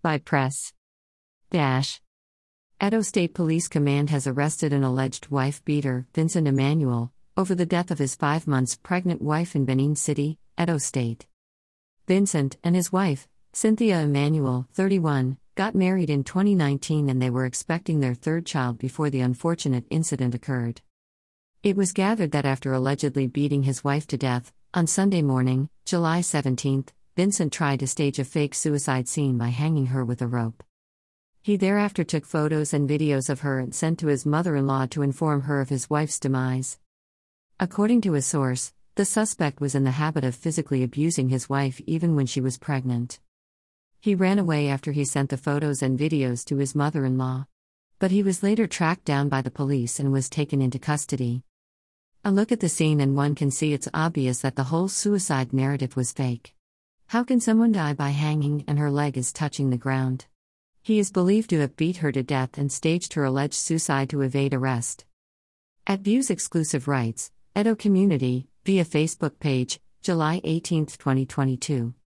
By Press. Dash. Edo State Police Command has arrested an alleged wife beater, Vincent Emmanuel, over the death of his five months pregnant wife in Benin City, Edo State. Vincent and his wife, Cynthia Emmanuel, 31, got married in 2019 and they were expecting their third child before the unfortunate incident occurred. It was gathered that after allegedly beating his wife to death, on Sunday morning, July 17, Vincent tried to stage a fake suicide scene by hanging her with a rope. He thereafter took photos and videos of her and sent to his mother in law to inform her of his wife's demise. According to a source, the suspect was in the habit of physically abusing his wife even when she was pregnant. He ran away after he sent the photos and videos to his mother in law. But he was later tracked down by the police and was taken into custody. A look at the scene, and one can see it's obvious that the whole suicide narrative was fake. How can someone die by hanging and her leg is touching the ground? He is believed to have beat her to death and staged her alleged suicide to evade arrest. At Views Exclusive Rights, Edo Community, via Facebook page, July 18, 2022.